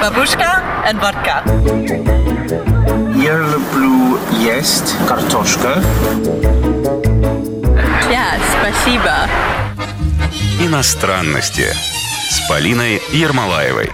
Бабушка and vodka. Я люблю есть картошка. Yeah, спасибо. Иностранности с Полиной Ермолаевой.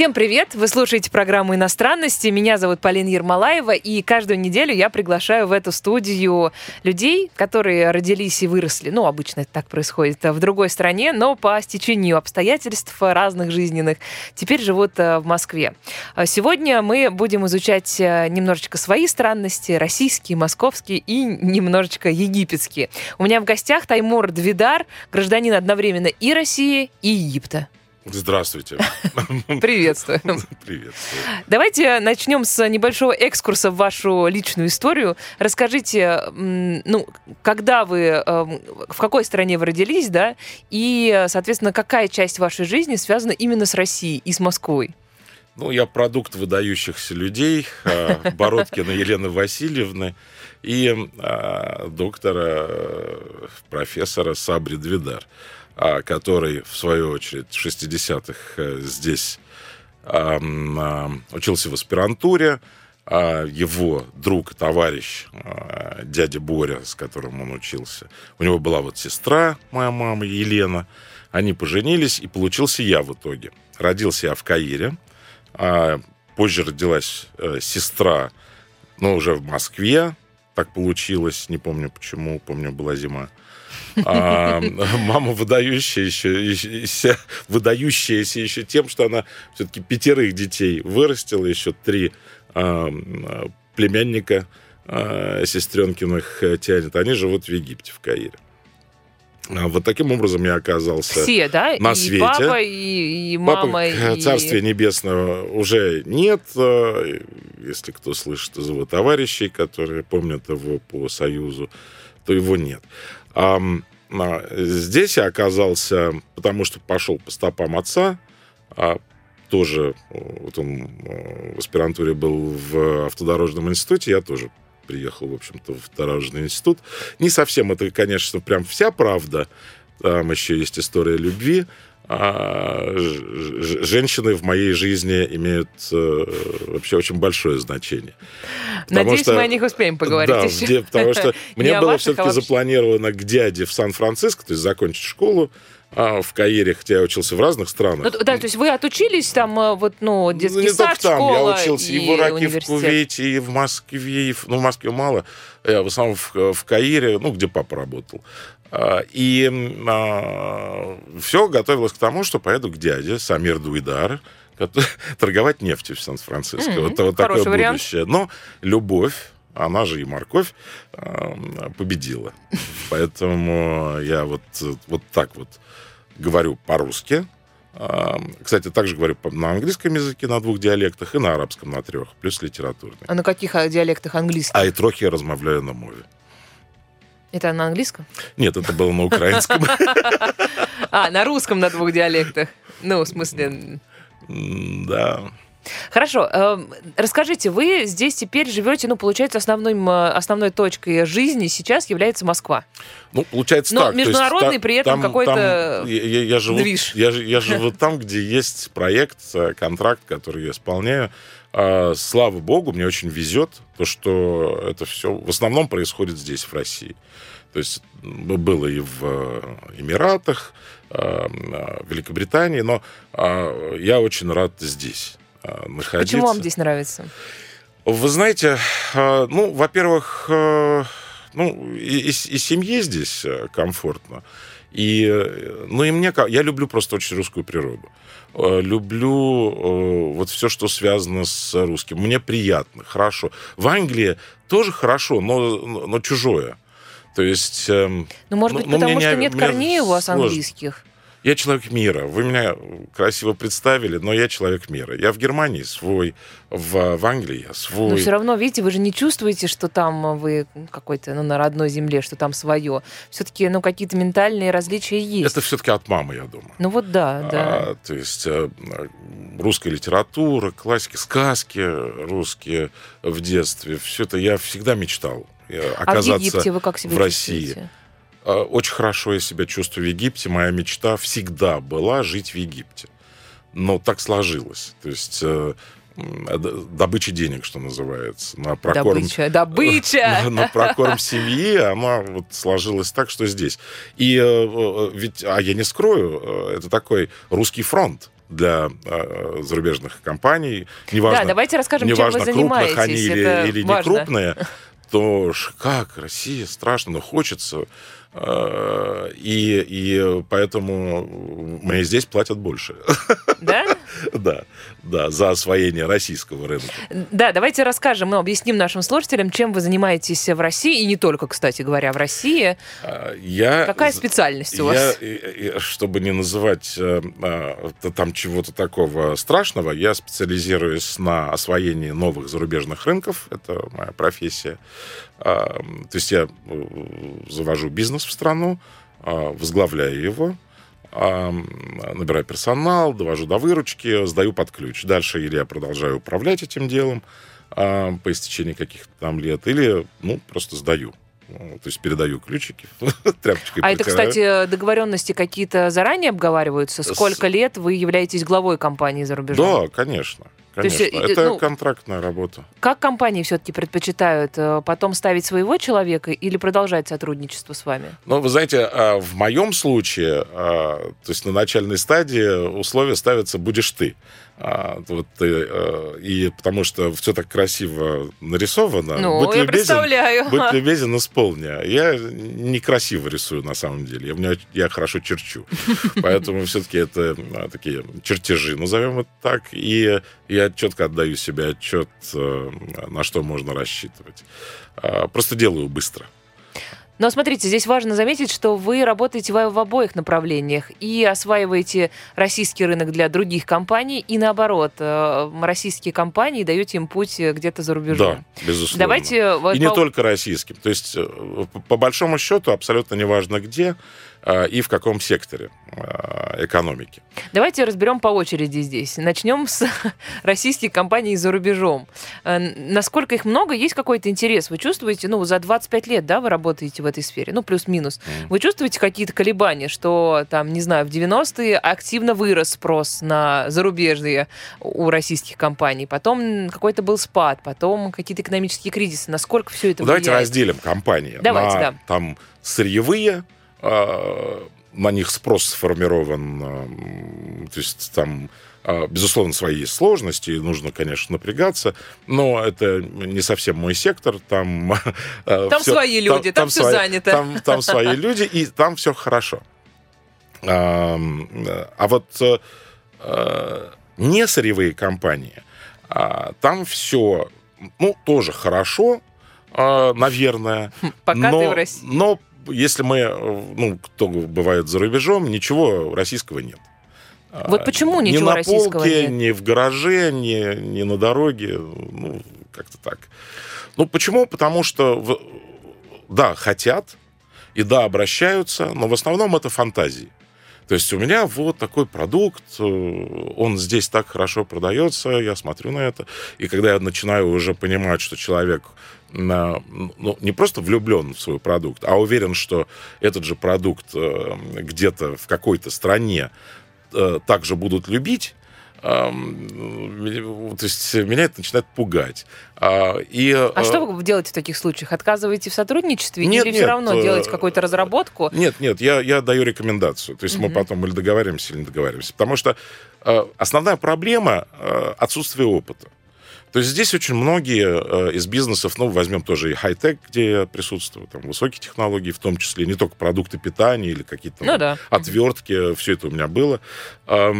Всем привет! Вы слушаете программу «Иностранности». Меня зовут Полина Ермолаева, и каждую неделю я приглашаю в эту студию людей, которые родились и выросли, ну, обычно это так происходит, в другой стране, но по стечению обстоятельств разных жизненных теперь живут э, в Москве. А Сегодня мы будем изучать э, немножечко свои странности, российские, московские и немножечко египетские. У меня в гостях Таймур Двидар, гражданин одновременно и России, и Египта. Здравствуйте. Приветствую. Привет. Давайте начнем с небольшого экскурса в вашу личную историю. Расскажите, ну, когда вы, эм, в какой стране вы родились, да, и, соответственно, какая часть вашей жизни связана именно с Россией и с Москвой? Ну, я продукт выдающихся людей, э, Бородкина Елены Васильевны и э, доктора, э, профессора Сабри Двидар, который, в свою очередь, в 60-х э, здесь а, учился в аспирантуре, а его друг, товарищ, а, дядя Боря, с которым он учился, у него была вот сестра, моя мама, Елена, они поженились, и получился я в итоге. Родился я в Каире, а позже родилась э, сестра, но уже в Москве, так получилось, не помню почему, помню, была зима. А, мама выдающая еще, еще- выдающаяся еще тем, что она все-таки пятерых детей вырастила, еще три а, племянника а, сестренкиных э, тянет. Они живут в Египте, в Каире. А, Вот таким образом я оказался Все, да? на и свете. папа, и, и мама, э, и... Царствия Небесного уже нет. э, Если кто слышит из его товарищей, которые помнят его по Союзу, то его нет. А, Здесь я оказался, потому что пошел по стопам отца, а тоже, э, вот он э, в аспирантуре был в автодорожном институте, я тоже приехал, в общем-то, в автодорожный институт. Не совсем это, конечно, прям вся правда. Там еще есть история любви. А, женщины в моей жизни имеют э, вообще очень большое значение. Потому Надеюсь, что- мы о них успеем поговорить да, еще. где- потому что Не мне было а все-таки запланировано к дяде в Сан-Франциско, то есть закончить школу а, в Каире, хотя я учился в разных странах. Ну, да, то есть вы отучились там, э, вот, ну, детский Ну, не сад, только там, школа я учился и, в Ираке, и в. Кувейте, и в Москве, и в- ну, в Москве мало, я в основном в, в Каире, ну, где папа работал. А, И все готовилось к тому, что поеду к дяде Самир Дуидар, кото- торговать нефтью в Сан-Франциско. Мгм, Вот, вот такое вариант. будущее. Но любовь, она же и морковь, а, победила. Поэтому я вот, вот так вот говорю по-русски. А, Кстати, также говорю на английском языке на двух диалектах и на арабском на трех, плюс литературный. А на каких а, диалектах английских? А и трохи я размовляю на мове. Это на английском? Нет, это было на украинском. А, на русском на двух диалектах. Ну, в смысле... Да. Хорошо. эм, Расскажите, вы здесь теперь живете, ну, получается, основным, э, основной точкой жизни сейчас является Москва. Ну, получается Но так. то есть международный та- при этом какой-то я, я- я живу, движ. Я, я живу там, где есть проект, э, контракт, который я исполняю. А, Слава богу, мне очень везет, то, что это все в основном происходит здесь, в России. То есть было и в э, Эмиратах, э, э, в Великобритании, но а, я очень рад здесь находиться. Почему вам здесь нравится? Вы знаете, ну, во-первых, э, ну, и, и и семье здесь э, комфортно. И, ну, и мне, я люблю просто очень русскую природу. Э, Люблю э, вот все, что связано с русским. Мне приятно, хорошо. В Англии тоже хорошо, но, но, чужое. То есть... эм, Ну, может Ну, быть, ну, потому что не- нет корней у вас сложно. английских. Я человек мира. Вы меня красиво представили, но я человек мира. Я в Германии свой, в, в Англии я свой. Но все равно, видите, вы же не чувствуете, что там вы какой-то, ну, на родной земле, что там свое. Все-таки, ну, какие-то ментальные различия есть. Это все-таки от мамы, я думаю. Ну вот да, да. А, то есть э, русская литература, классики, сказки русские в детстве. Все это я всегда мечтал э, а в оказаться Египте вы как себя в России. чувствуете? Э, Очень хорошо я себя чувствую в Египте. Моя мечта всегда была жить в Египте. но так сложилось. То есть э, добыча денег, что называется, на прокорм Добыча, добыча! на прокорм семьи, она вот сложилась так, что здесь. И э, ведь, а я не скрою, это такой русский фронт для э, зарубежных компаний. Неважно, Да, давайте расскажем, чем вы неважно крупных они занимаетесь. или, или не важно. крупные, то ж как, Россия страшно, но хочется. Э, И, и поэтому мне здесь платят больше. Да? Да, да, за освоение российского рынка. Да, давайте расскажем, ну, объясним нашим слушателям, чем вы занимаетесь в России, и не только, кстати говоря, в России. А, Я, Какая специальность у вас? Я, чтобы не называть э, а, там чего-то такого страшного, я специализируюсь на освоении новых зарубежных рынков. Это моя профессия. А, То есть я э, завожу бизнес в страну, возглавляю его, набираю персонал, довожу до выручки, сдаю под ключ. Дальше или я продолжаю управлять этим делом а, по истечении каких-то там лет, или ну, просто сдаю. Ну, То есть передаю ключики, тряпочкой А это, протираю. кстати, договоренности какие-то заранее обговариваются? Сколько лет вы являетесь главой компании за рубежом? Да, конечно. Есть, Конечно. э, это ну, контрактная работа. Как компании все-таки предпочитают э, потом ставить своего человека или продолжать сотрудничество с вами? Ну, вы знаете, а, в моем случае, а, то есть на начальной стадии условия ставятся «будешь ты». А, Вот, ты, э, и потому что все так красиво нарисовано. Ну, будь я любезен, представляю. Будь любезен, исполни. А Я некрасиво рисую на самом деле. Я, у меня, я хорошо черчу. Поэтому все-таки это а, такие чертежи, назовем это так. И я четко отдаю себе отчет, э, на что можно рассчитывать. А, Просто делаю быстро. Но смотрите, здесь важно заметить, что вы работаете в, обоих направлениях и осваиваете российский рынок для других компаний, и наоборот, э, российские компании даете им путь э, где-то за рубежом. Да, безусловно. Давайте вот И не по- только российским. То есть, э, по- большому счету, абсолютно неважно где и в каком секторе а, экономики. Давайте разберем по очереди здесь. Начнем с российских компаний за рубежом. Э, Насколько их много, есть какой-то интерес? Вы чувствуете, ну, за 25 лет, да, вы работаете в этой сфере, ну, плюс-минус. Вы чувствуете какие-то колебания, что, там, не знаю, в 90-е активно вырос спрос на зарубежные у российских компаний, потом какой-то был спад, потом какие-то экономические кризисы. Насколько все это Ну, Давайте влияет? разделим компании Давайте, на да. там сырьевые, на них спрос сформирован, а, то есть там а, Безусловно, свои есть сложности, нужно, конечно, напрягаться, но это не совсем мой сектор. Там, а, Там всё- свои люди, там всё свои- занято. Там, там свои люди, и там все хорошо. А, а вот э, э, не сырьевые компании, а, там все, ну, тоже хорошо, а, наверное. Пока но, ты в России. Но если мы, э, ну, кто бывает за рубежом, ничего российского нет. Вот А, почему ни ничего на российского полке, нет? ни в гараже, ни, ни на дороге, ну, как-то так. Ну, почему? Потому что, в- да, хотят, и да, обращаются, но в основном это фантазии. То есть у меня вот такой продукт, э, он здесь так хорошо продается, я смотрю на это, и когда я начинаю уже понимать, что человек ну, не просто влюблен в свой продукт, а уверен, что этот же продукт э, где-то в какой-то стране э, также будут любить, эм, то есть меня это начинает пугать. А, и, А э, что вы делаете в таких случаях? Отказываете в сотрудничестве Нет, или все нет, равно э, делаете какую-то разработку? Нет, нет, я, я даю рекомендацию. То есть мы потом или договариваемся, или не договариваемся. Потому что основная проблема отсутствие опыта. То есть здесь очень многие э, из бизнесов, ну, возьмем тоже и хай-тек, где я присутствую, там, высокие технологии, в том числе не только продукты питания или какие-то Ну да. отвертки, все это у меня было. Э,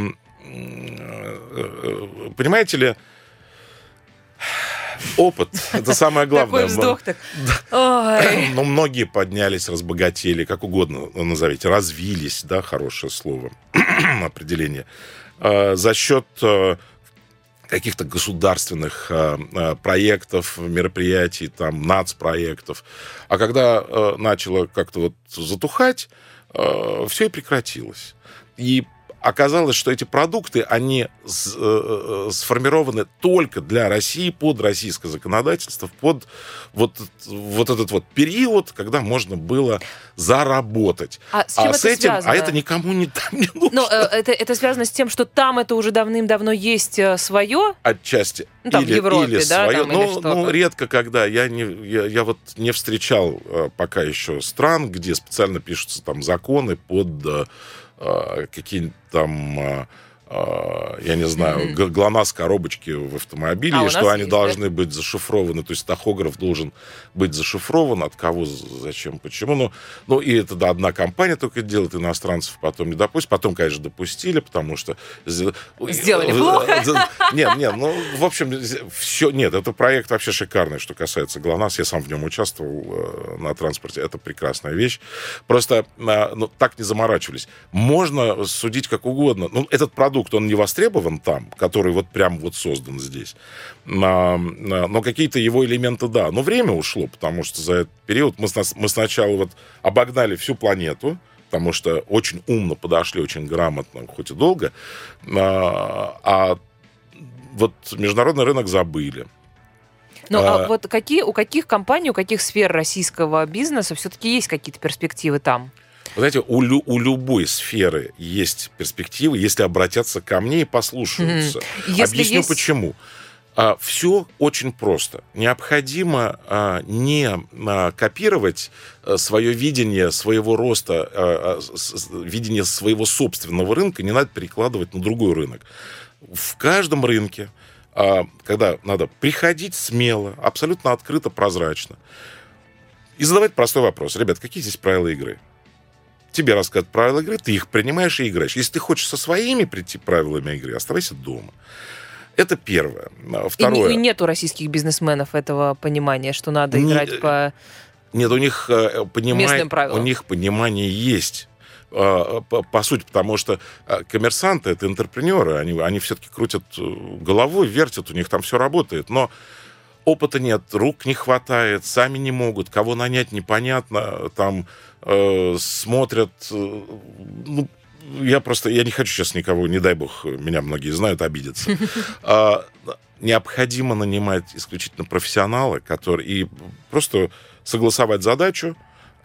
э, Понимаете ли, опыт — это самое главное. Такой вздох так. Но многие поднялись, разбогатели, как угодно назовите, развились, да, хорошее слово, определение, э, за счет э, каких-то государственных э, э, проектов, мероприятий, там, нацпроектов. А когда э, начало как-то вот затухать, все и прекратилось. И оказалось, что эти продукты, они э, э, сформированы только для России, под российское законодательство, под вот, вот этот вот период, когда можно было заработать. А с чем это с этим, связано? а это никому не, там не нужно. Ну, э, это, это связано с тем, что там это уже давным-давно есть свое. отчасти. Ну, там, в или, Европе, или да, свое. там, или ну, что-то. ну, редко когда. Я, не, я, я вот не встречал пока еще стран, где специально пишутся там законы под э, э, какие-нибудь там... э, э, я не знаю, г- ГЛОНАСС коробочки в автомобиле, А, что они есть, да? должны быть зашифрованы. То есть тахограф должен быть зашифрован, от кого, зачем, почему. Ну, ну и это да, одна компания только делает, иностранцев потом не допустят. Потом, конечно, допустили, потому что... Сделали э, плохо. э, Нет, нет, ну, в общем, все... Нет, это проект вообще шикарный, что касается ГЛОНАСС. Я сам в нем участвовал э, на транспорте. Это прекрасная вещь. Просто э, ну, так не заморачивались. Можно судить как угодно. Ну, этот продукт, он не востребован там, который вот прям вот создан здесь. Но какие-то его элементы, да. Но время ушло, потому что за этот период мы, мы сначала вот обогнали всю планету, потому что очень умно подошли, очень грамотно, хоть и долго. А, а вот международный рынок забыли. Ну, а А- вот какие, у каких компаний, у каких сфер российского бизнеса все-таки есть какие-то перспективы там? Вы знаете, у, лю- у любой сферы есть перспективы, если обратятся ко мне и послушаются. Если Объясню есть- почему. все очень просто. Необходимо а, не а, копировать свое видение своего роста, а, а, с- с- видение своего собственного рынка, не надо перекладывать на другой рынок. В каждом рынке, а, когда надо приходить смело, абсолютно открыто, прозрачно, и задавать простой вопрос. Ребят, какие здесь правила игры? Тебе рассказывают правила игры, ты их принимаешь и играешь. Если ты хочешь со своими прийти правилами игры, оставайся дома. Это первое. А, И, Второе. не- и нет у российских бизнесменов этого понимания, что надо Не- играть по... Нет, у них э, правилам. у них понимание есть. А, По, по сути, потому что а, коммерсанты это интерпренеры, они, они все-таки крутят э, головой, вертят, у них там все работает. Но опыта нет, рук не хватает, сами не могут, кого нанять непонятно, там э, смотрят. э, ну, я просто, я не хочу сейчас никого, не дай бог, меня многие знают, обидеться. А, необходимо нанимать исключительно профессионала, который и просто согласовать задачу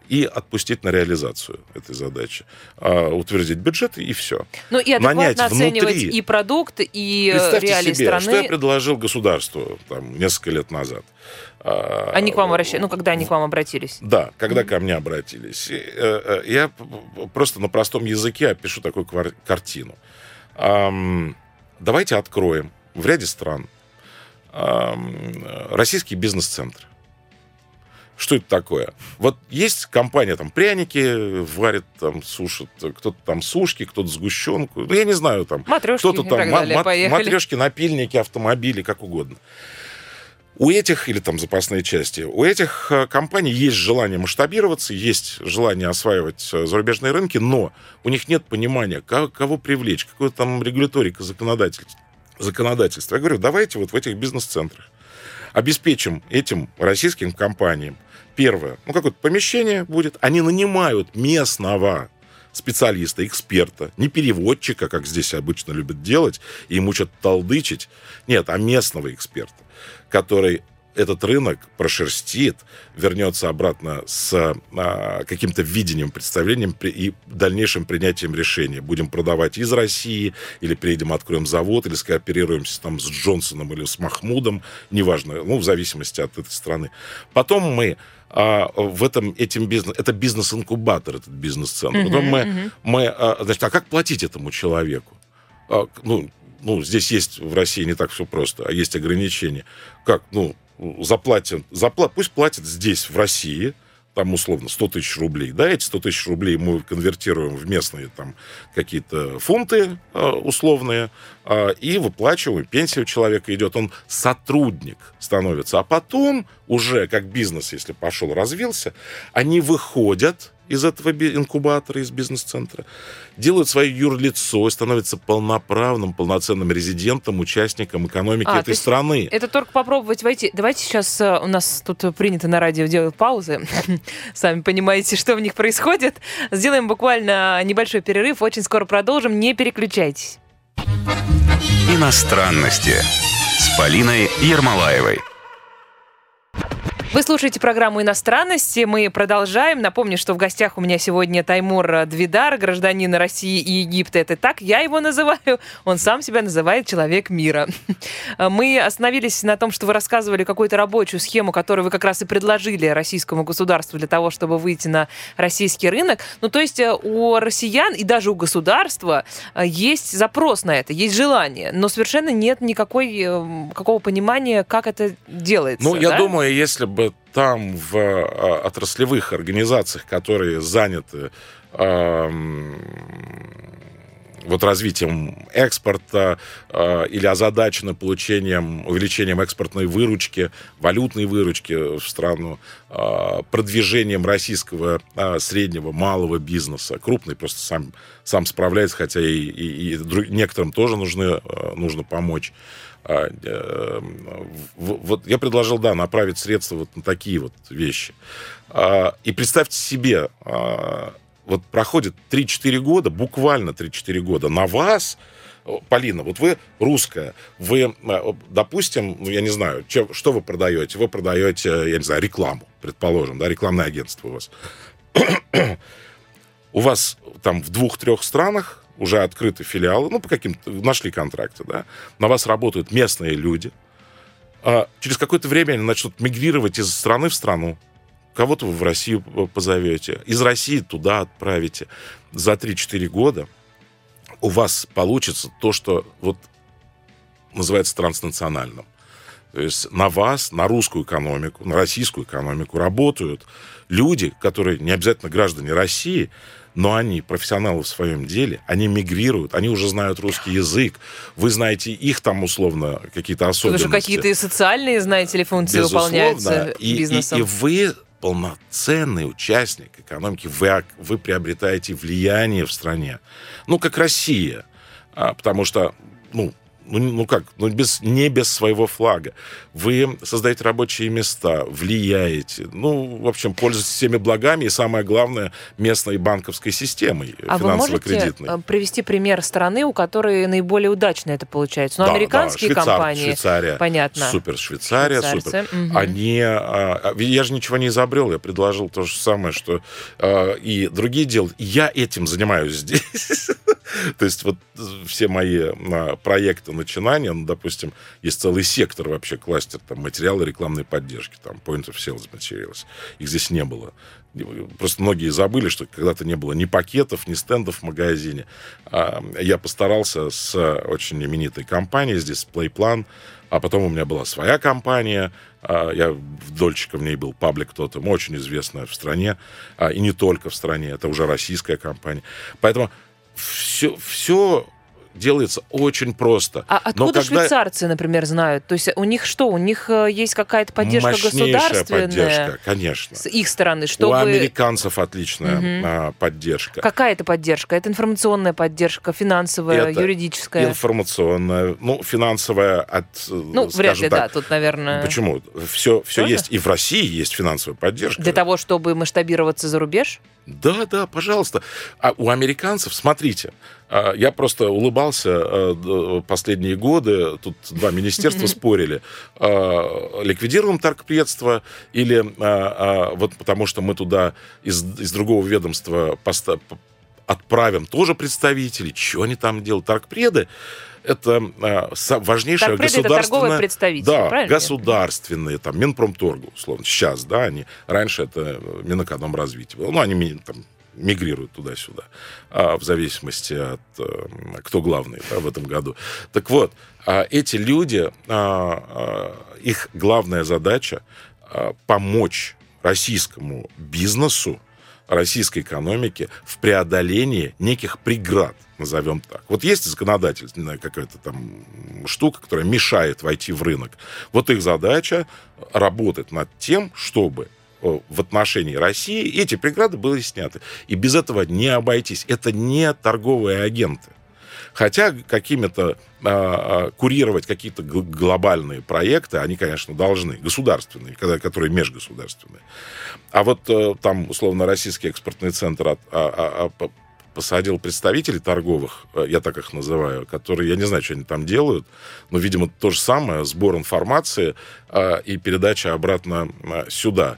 и отпустить на реализацию этой задачи, А, утвердить бюджет и все. Ну и адекватно нанять оценивать внутри. и продукт, и э, Представьте реалии себе, что я страны. предложил государству там, несколько лет назад. А, Они к вам обращались, ну, когда они к вам обратились. Да, когда ко мне обратились. И, э, э, Я просто на простом языке опишу такую картину. Давайте откроем в ряде стран ам, российские бизнес-центры. Что это такое? Вот есть компания, там, пряники варит, там, сушит, кто-то там сушки, кто-то сгущенку, ну, я не знаю, там, Матрешки кто-то и там, так ма- далее, ма- поехали. матрешки, напильники, автомобили, как угодно. У этих, или там запасные части, у этих э, компаний есть желание масштабироваться, есть желание осваивать э, зарубежные рынки, но у них нет понимания, ко- кого привлечь, какой там регуляторика, законодательство. Я говорю, давайте вот в этих бизнес-центрах обеспечим этим российским компаниям первое, ну какое-то помещение будет, они нанимают местного специалиста, эксперта, не переводчика, как здесь обычно любят делать, и ему что-то толдычить. Нет, а местного эксперта, который этот рынок прошерстит, вернется обратно с а, каким-то видением, представлением при- и дальнейшим принятием решения. Будем продавать из России, или приедем, откроем завод, или скооперируемся там с Джонсоном или с Махмудом, неважно, ну, в зависимости от этой страны. Потом мы а, в этом этим бизнес это бизнес-инкубатор этот бизнес-центр. Потом мы мы а, значит, а как платить этому человеку? А, ну ну здесь есть в России не так все просто, а есть ограничения. Как ну заплатят запла пусть платят здесь в России там условно 100 тысяч рублей, да, эти 100 тысяч рублей мы конвертируем в местные там какие-то фунты э, условные э, и выплачиваем, пенсия у человека идет, он сотрудник становится, а потом уже как бизнес, если пошел, развился, они выходят из этого инкубатора, из бизнес-центра, делают свое юрлицо и становятся полноправным, полноценным резидентом, участником экономики А, то этой есть страны. Это только попробовать войти. Давайте сейчас э, у нас тут принято на радио делать паузы. Сами понимаете, что в них происходит. Сделаем буквально небольшой перерыв. Очень скоро продолжим. Не переключайтесь. Иностранности с Полиной Ермолаевой. Вы слушаете программу «Иностранности». Мы продолжаем. Напомню, что в гостях у меня сегодня Таймур Двидар, гражданин России и Египта. Это так я его называю. Он сам себя называет «Человек мира». Мы остановились на том, что вы рассказывали какую-то рабочую схему, которую вы как раз и предложили российскому государству для того, чтобы выйти на российский рынок. Ну, то есть э, у россиян и даже у государства э, есть запрос на это, есть желание, но совершенно нет никакой, э, какого понимания, как это делается. Ну, я да? думаю, если бы там в а, отраслевых организациях, которые заняты ам, вот развитием экспорта э, или озадачены получением, увеличением экспортной выручки, валютной выручки в страну, э, продвижением российского э, среднего, малого бизнеса. Крупный просто сам, сам справляется, хотя и, и, и друг- некоторым тоже нужны, э, нужно помочь. А, э, Вот я предложил, да, направить средства вот на такие вот вещи. А, И представьте себе, а, вот проходит 3-4 года, буквально 3-4 года, на вас, Полина, вот вы русская, вы, а, допустим, ну, я не знаю, чем- что вы продаете? Вы продаете, я не знаю, рекламу, предположим, да, рекламное агентство у вас. У вас там в двух-трех странах уже открыты филиалы, ну, по каким-то, нашли контракты, да, на вас работают местные люди, а через какое-то время они начнут мигрировать из страны в страну. Кого-то вы в Россию позовете, из России туда отправите. За 3-4 года у вас получится то, что вот называется транснациональным. То есть на вас, на русскую экономику, на российскую экономику работают люди, которые не обязательно граждане России, но они профессионалы в своем деле, они мигрируют, они уже знают русский язык, вы знаете их там условно какие-то Потому особенности. что какие-то и социальные, знаете ли, функции выполняются И, и- бизнесом. и вы полноценный участник экономики, вы, вы приобретаете влияние в стране. Ну, как Россия. А, потому что, ну, ну, ну как, ну без, не без своего флага. Вы создаете рабочие места, влияете, ну, в общем, пользуетесь всеми благами и, самое главное, местной банковской системой А финансово-кредитной. э, привести пример страны, у которой наиболее удачно это получается? Ну, Да, американские да, Швейцар- компании, Швейцария. понятно. Супер Швейцария, Швейцарцы, супер. мгм. Они, а, а, я же ничего не изобрел, я предложил то же самое, что а, и другие делают. Я этим занимаюсь здесь. То есть вот все мои а, проекты, начинания, ну, допустим, есть целый сектор вообще, кластер, там, материалы рекламной поддержки, там, point of sales materials. Их здесь не было. Просто многие забыли, что когда-то не было ни пакетов, ни стендов в магазине. А, Я постарался с очень именитой компанией здесь, PlayPlan, а потом у меня была своя компания, а, я в Дольчика в ней был, Public Totem, очень известная в стране, и не только в стране, это уже российская компания. Поэтому все, все делается очень просто. А Но откуда когда- швейцарцы, например, знают? То есть у них что? У них э, есть какая-то поддержка Мощнейшая государственная поддержка, конечно. с их стороны, У чтобы... американцев отличная а, поддержка. Какая это поддержка? Это информационная поддержка, финансовая, Это юридическая? Информационная, ну, финансовая от, Ну, вряд ли, да, тут, наверное... Почему? Все, все Тоже? есть. И в России есть финансовая поддержка. Для того, чтобы масштабироваться за рубеж? Да, да, пожалуйста. А у американцев, смотрите, я просто улыбался а, д- последние годы, тут два министерства спорили, а, ликвидируем торгпредство или а, а, вот потому что мы туда из, из другого ведомства поста- отправим тоже представителей, что они там делают, торгпреды, это а, са- важнейшее Торгпреды — это государственное... торговые представители, да, правильно? государственные, там, Минпромторгу, условно, сейчас, да, они, раньше это Минэкономразвитие было, ну, они там мигрируют туда-сюда, а, в зависимости от э, кто главный да, в этом году. Так вот, а, эти люди, а, а, их главная задача помочь российскому бизнесу, российской экономике в преодолении неких преград, назовем так. Вот есть законодательная какая-то там штука, которая мешает войти в рынок. Вот их задача работать над тем, чтобы в отношении России, эти преграды были сняты. И без этого не обойтись. Это не торговые агенты. Хотя какими-то а, курировать какие-то г- глобальные проекты, они, конечно, должны, государственные, когда, которые межгосударственные. А вот э, там, условно, Российский экспортный центр от, а, а, а, по- посадил представителей торговых, э, я так их называю, которые, я не знаю, что они там делают, но, видимо, то же самое, сбор информации э, и передача обратно э, сюда.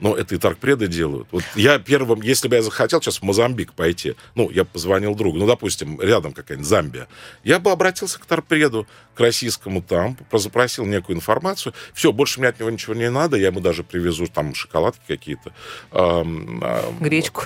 Но это и торгпреды делают. Вот я первым, если бы я захотел сейчас в Мозамбик пойти, ну, я позвонил другу, ну, допустим, рядом какая-нибудь Замбия, я бы обратился к торгпреду, к российскому там, запросил некую информацию. Все, больше мне от него ничего не надо, я ему даже привезу там шоколадки какие-то. Ам, ам, Гречку.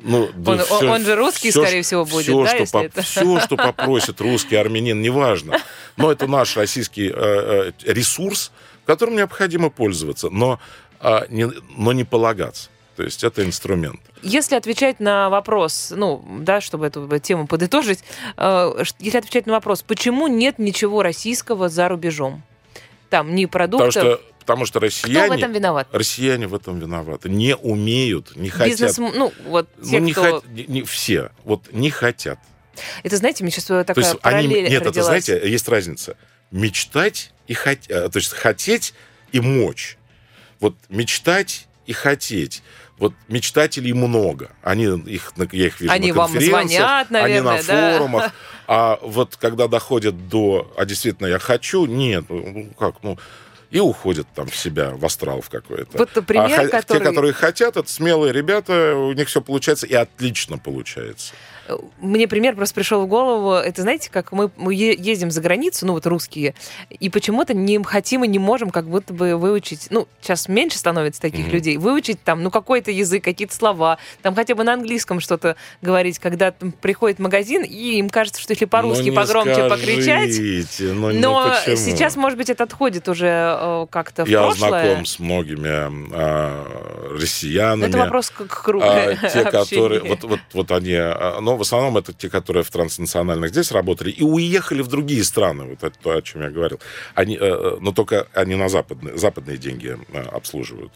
ну, да Он- всё- он же русский, всё, скорее всего, будет, всё, да, что поп- это? всё, что попросит русский, армянин, неважно. Но это наш российский э, э, ресурс, которым необходимо пользоваться, но, а, не, но не полагаться. То есть это инструмент. Если отвечать на вопрос, ну, да, чтобы эту тему подытожить, э, если отвечать на вопрос, почему нет ничего российского за рубежом? Там ни Потому продуктов. что, потому что Кто в россияне, этом виноват? россияне в этом виноваты. Не умеют, не хотят. Бизнес, ну, вот Ну, те, не, кто... хот- не- не все. Вот не хотят. Это, знаете, мне сейчас такая То есть они... параллель Нет, это, родилась. знаете, есть разница. Мечтать и хотеть... То есть хотеть и мочь. Вот мечтать и хотеть. Вот мечтателей много. Они их, я их вижу Они на вам конференциях, звонят, наверное, они на да? форумах. А вот когда доходят до, а действительно я хочу, нет, ну как, ну и уходят там в себя, в астрал в какой-то. Вот пример, а который- те, которые хотят, это смелые ребята, у них все получается и отлично получается. Мне пример просто пришел в голову. Это знаете, как мы, мы ездим за границу, ну вот русские, и почему-то не хотим и не можем как будто бы выучить, ну, сейчас меньше становится таких Мгм. людей, выучить там, ну, какой-то язык, какие-то слова, там хотя бы на английском что-то говорить, когда там приходит магазин, и им кажется, что если по-русски Ну, не погромче покричать, скажите, ну, ну но почему? сейчас, может быть, это отходит уже э, как-то в Я прошлое. знаком с многими а, россиянами. Но это вопрос к, кругу А, те, которые, вот, вот, вот они, а, но в основном это те, которые в транснациональных здесь работали и уехали в другие страны, вот это то, о чем я говорил. Они, э, э, но только они на западные, западные деньги э, обслуживают.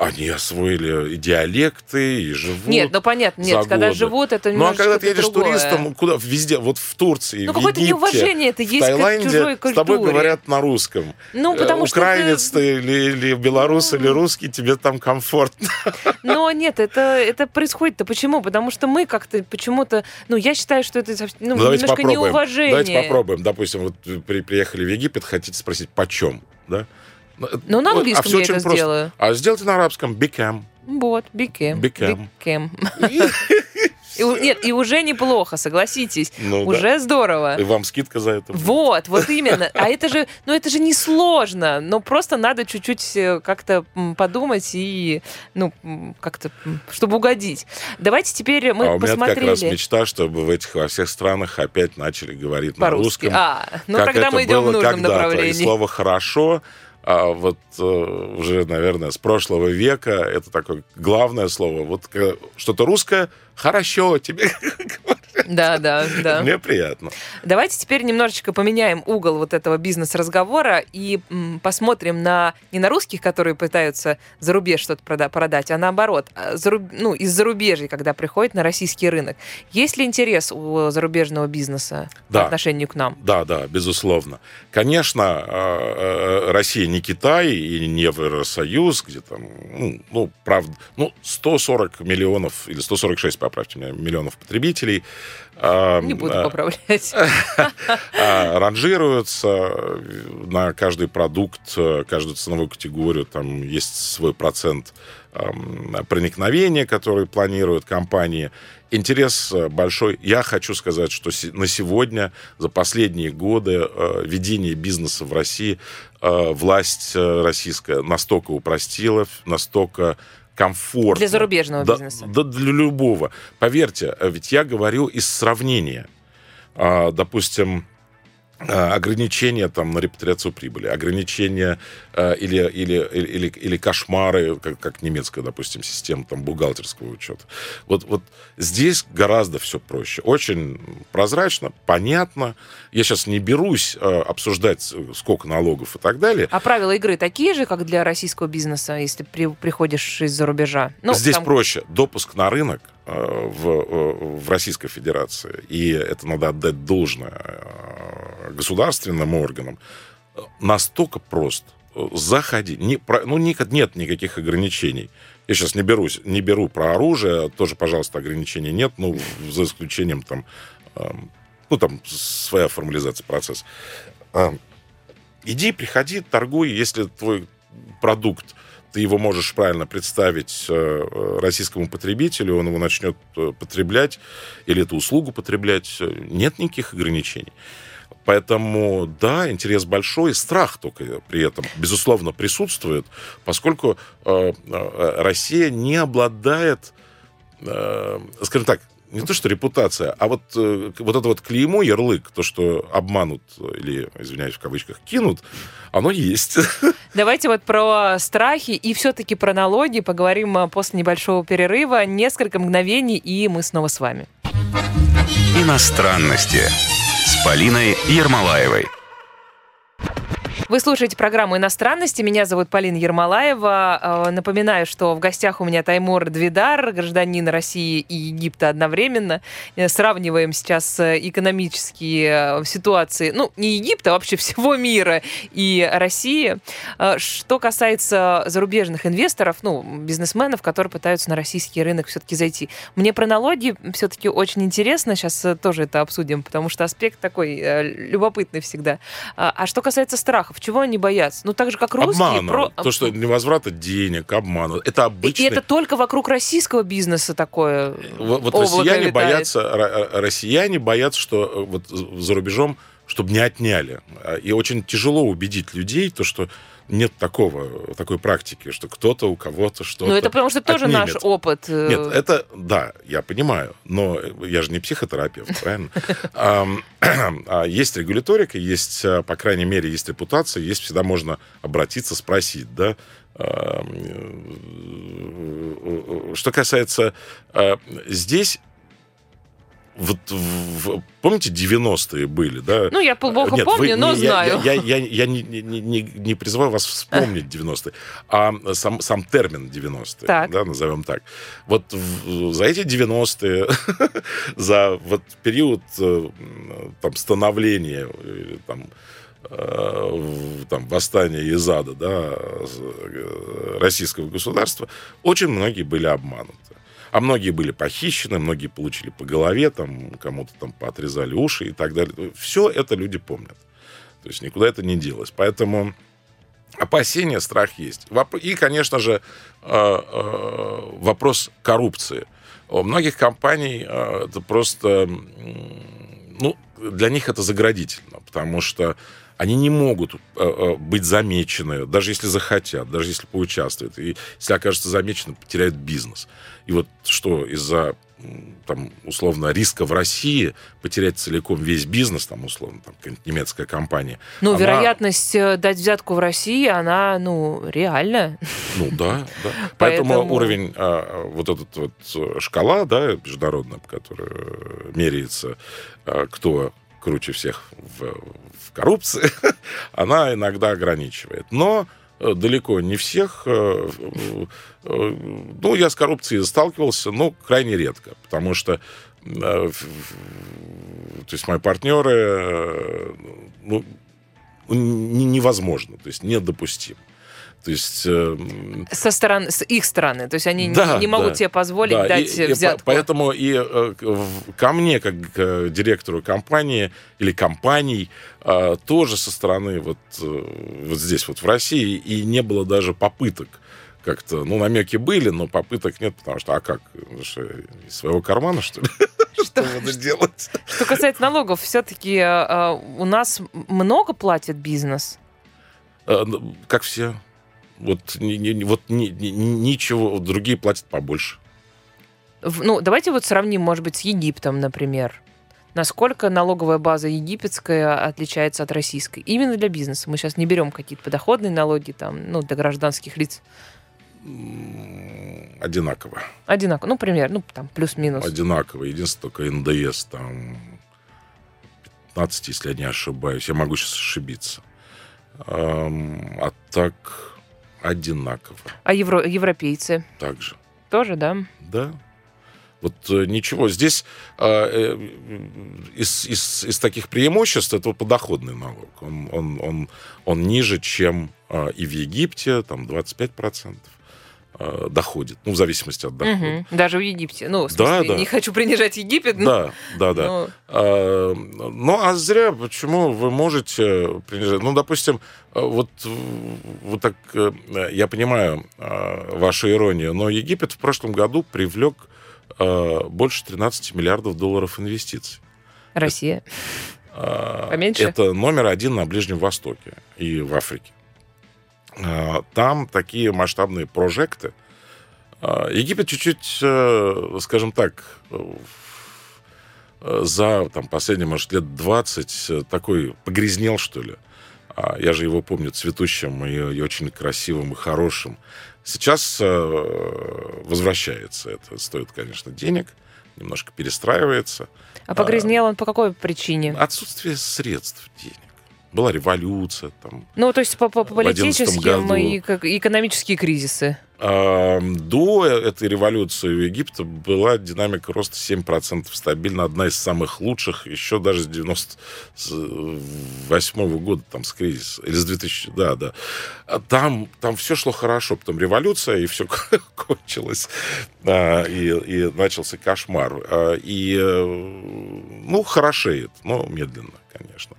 Они освоили и диалекты, и живут. Нет, ну понятно, нет, когда годы. живут, это Ну, а когда ты едешь другое. туристом, куда, везде, вот в Турции, Ну, в Египте, неуважение это в есть к Таиланде, чужой с тобой культуре. говорят на русском. Ну, Э, потому что Украинец это- ты или, или белорус, или русский, тебе там комфортно. Но нет, это, это происходит-то почему? Потому что мы как-то почему-то... Ну, я считаю, что это ну, Ну, немножко попробуем. неуважение. Давайте попробуем. Допустим, вот при- приехали в Египет, хотите спросить, почем, да? Ну, на Вот, английском всё я это просто. сделаю. А сделайте на арабском бикам. Вот, бикем. Бикем. Бикем. И Нет, и уже неплохо, согласитесь. Ну, да. уже здорово. И вам скидка за это. будет. Вот, вот именно. А это же, ну это же не сложно, но просто надо чуть-чуть э, как-то подумать и, ну, как-то, чтобы угодить. Давайте теперь мы а у меня как раз посмотрели мечта, чтобы в этих во всех странах опять начали говорить на по-русски. русском. А, ну тогда мы идем в нужном направлении. И слово «хорошо» а вот э, уже, наверное, с прошлого века это такое главное слово. Вот когда что-то русское «хорошо» тебе Да, да, да. Мне приятно. Давайте теперь немножечко поменяем угол вот этого бизнес-разговора и посмотрим на не на русских, которые пытаются за рубеж что-то прода- продать, а наоборот, а, заруб- ну, из зарубежья, когда приходят на российский рынок. Есть ли интерес у зарубежного бизнеса Да. по отношению к нам? Да, да, безусловно. Конечно, э, э, Россия не Китай и не Евросоюз, где там, ну, ну, правда, ну, 140 миллионов, или 146, поправьте меня, миллионов потребителей. э, Не буду э, поправлять. а, ранжируются на каждый продукт, э, каждую ценовую категорию, там есть свой процент проникновения, который планируют компании. Интерес э, большой. Я хочу сказать, что на сегодня, за последние годы э, ведение бизнеса в России э, власть э, российская настолько упростила, настолько комфортно. Для зарубежного Да, бизнеса. Да, для любого. Поверьте, э, ведь я говорю из сравнения. А, допустим, ограничения там на репатриацию прибыли, ограничения э, или, или, или, или кошмары, как, как немецкая, допустим, система там бухгалтерского учета. Вот, вот здесь гораздо все проще. Очень прозрачно, понятно. Я сейчас не берусь э, обсуждать, сколько налогов и так далее. А правила игры такие же, как для российского бизнеса, если при, приходишь из-за рубежа? Ну, здесь там... проще. Допуск на рынок э, в, в Российской Федерации, и это надо отдать должное государственным органам настолько прост. Заходи. Не, ну, нет, никаких ограничений. Я сейчас не, берусь, не беру про оружие, тоже, пожалуйста, ограничений нет, ну, за исключением там, э, ну, там, своя формализация процесса. Э, иди, приходи, торгуй, если твой продукт ты его можешь правильно представить э, российскому потребителю, он его начнет э, потреблять или эту услугу потреблять, нет никаких ограничений. Поэтому, да, интерес большой, страх только при этом, безусловно, присутствует, поскольку э, э, Россия не обладает, э, скажем так, не то что репутация, а вот, э, вот это вот клеймо, ярлык, то, что обманут или, извиняюсь, в кавычках, кинут, оно есть. Давайте вот про страхи и все-таки про налоги поговорим э, после небольшого перерыва. Несколько мгновений, и мы снова с вами. Иностранности с Полиной Ермолаевой. Вы слушаете программу «Иностранности». Меня зовут Полина Ермолаева. Э, напоминаю, что в гостях у меня Таймур Двидар, гражданин России и Египта одновременно. Э, сравниваем сейчас э, экономические ситуации, ну, не Египта, а вообще всего мира и России. Что касается зарубежных инвесторов, ну, бизнесменов, которые пытаются на российский рынок все-таки зайти. Мне про налоги все-таки очень интересно. Сейчас тоже это обсудим, потому что аспект такой любопытный всегда. А что касается страхов, чего они боятся? Ну, так же, как русские. Обмана. Про... То, что невозврата денег, обмана. Это обычно. И это только вокруг российского бизнеса такое Вот, вот россияне летает. боятся, россияне боятся, что э, вот за рубежом, чтобы не отняли. А, и очень тяжело убедить людей, то, что нет такого, такой практики, что кто-то у кого-то что-то Ну, это потому что тоже отнимет. наш опыт. Э, нет, это, да, я понимаю, но я же не психотерапевт, правильно? А есть регуляторика, есть, э, по крайней мере, есть репутация, есть всегда можно обратиться, спросить, да, э, что касается здесь вот в, помните 90-е были, да? Ну, я плохо Нет, помню, вы, но не, знаю. Я, я, я, я не, не, не, не призываю вас вспомнить 90-е, а сам, сам термин 90-е, так. да, назовем так. Вот в, за эти 90-е, за вот период э, там, становления, там, э, там, восстания из ада, да, э, российского государства, очень многие были обмануты. А многие были похищены, многие получили по голове, там, кому-то там поотрезали уши и так далее. Все это люди помнят. То есть никуда это не делось. Поэтому опасения, страх есть. И, конечно же, э, э, вопрос коррупции. У многих компаний э, это просто... Ну, для них это заградительно, потому что они не могут быть замечены, даже если захотят, даже если поучаствуют. И если окажутся замечены, потеряют бизнес. И вот что из-за там, условно, риска в России потерять целиком весь бизнес, там, условно, там, немецкая компания. Ну, она... вероятность э, дать взятку в России, она, ну, реальна. Ну, да, да. Поэтому, Поэтому уровень, а, вот этот вот э, шкала, да, международная, которая меряется, а, кто круче всех в, в коррупции, она иногда ограничивает. Но Э, далеко не всех. Э, э, ну, я с коррупцией сталкивался, но крайне редко, потому что то есть мои партнеры ну, невозможно, то есть недопустимо. То есть... Э, Со стороны, с их стороны. То есть они да, не, не могут да, себе позволить да, дать и, взятку. И, поэтому и э, ко мне, как к директору компании или компаний, э, тоже со стороны вот, э, вот здесь вот в России и не было даже попыток как-то, ну, намеки были, но попыток нет, потому что, а как, что, из своего кармана, что ли? Что буду делать? Что касается налогов, все-таки э, э, у нас много платит бизнес? Ну, как все. Вот, не, не, вот не, не, ничего, другие платят побольше. Ну, давайте вот сравним, может быть, с Египтом, например. насколько налоговая база египетская отличается от российской. Именно для бизнеса. Мы сейчас не берем какие-то подоходные налоги там, ну, для гражданских лиц. Одинаково. Одинаково. Ну, пример, ну, там, плюс-минус. Одинаково. Единственное, только НДС там 15, если я не ошибаюсь. Я могу сейчас ошибиться. А так одинаково. А евро- европейцы Также. тоже, да? Да. Вот э, ничего. Здесь а, э, из, из- из таких преимуществ это подоходный налог. Он, он, он, он ниже, чем а, и в Египте, там 25% а, доходит. Ну, в зависимости от дохода. Мгм. Даже в Египте. Ну, в Да, смысле, да. не хочу принижать Египет. но- Да, да, да. но- А, Ну, а зря, почему вы можете принижать? Ну, допустим, а, вот, э, вот так, э, я понимаю вашу иронию, но Египет в прошлом году привлек больше 13 миллиардов долларов инвестиций. Россия. А, Поменьше? Это номер один на Ближнем Востоке и в Африке. А, Там такие масштабные прожекты. А, Египет чуть-чуть, э, скажем так, э, за там, последние, может, лет 20 э, такой погрязнел, что ли. А Я же его помню цветущим и, и очень красивым и хорошим. Сейчас э, возвращается. Это стоит, конечно, денег, немножко перестраивается. А погрязнел он по какой причине? Отсутствие средств денег. Была революция, там, Ну, то есть по, по- по в 11 политическим и как- экономические кризисы. А, До этой революции у Египта была динамика роста 7% стабильно, одна из самых лучших, еще даже с 98 года, там, с кризиса, или с 2000, да, да. А Там, там все шло хорошо, потом революция, и все кончилось, А, и, и начался кошмар. А, И, э, ну, хорошеет, но медленно, конечно.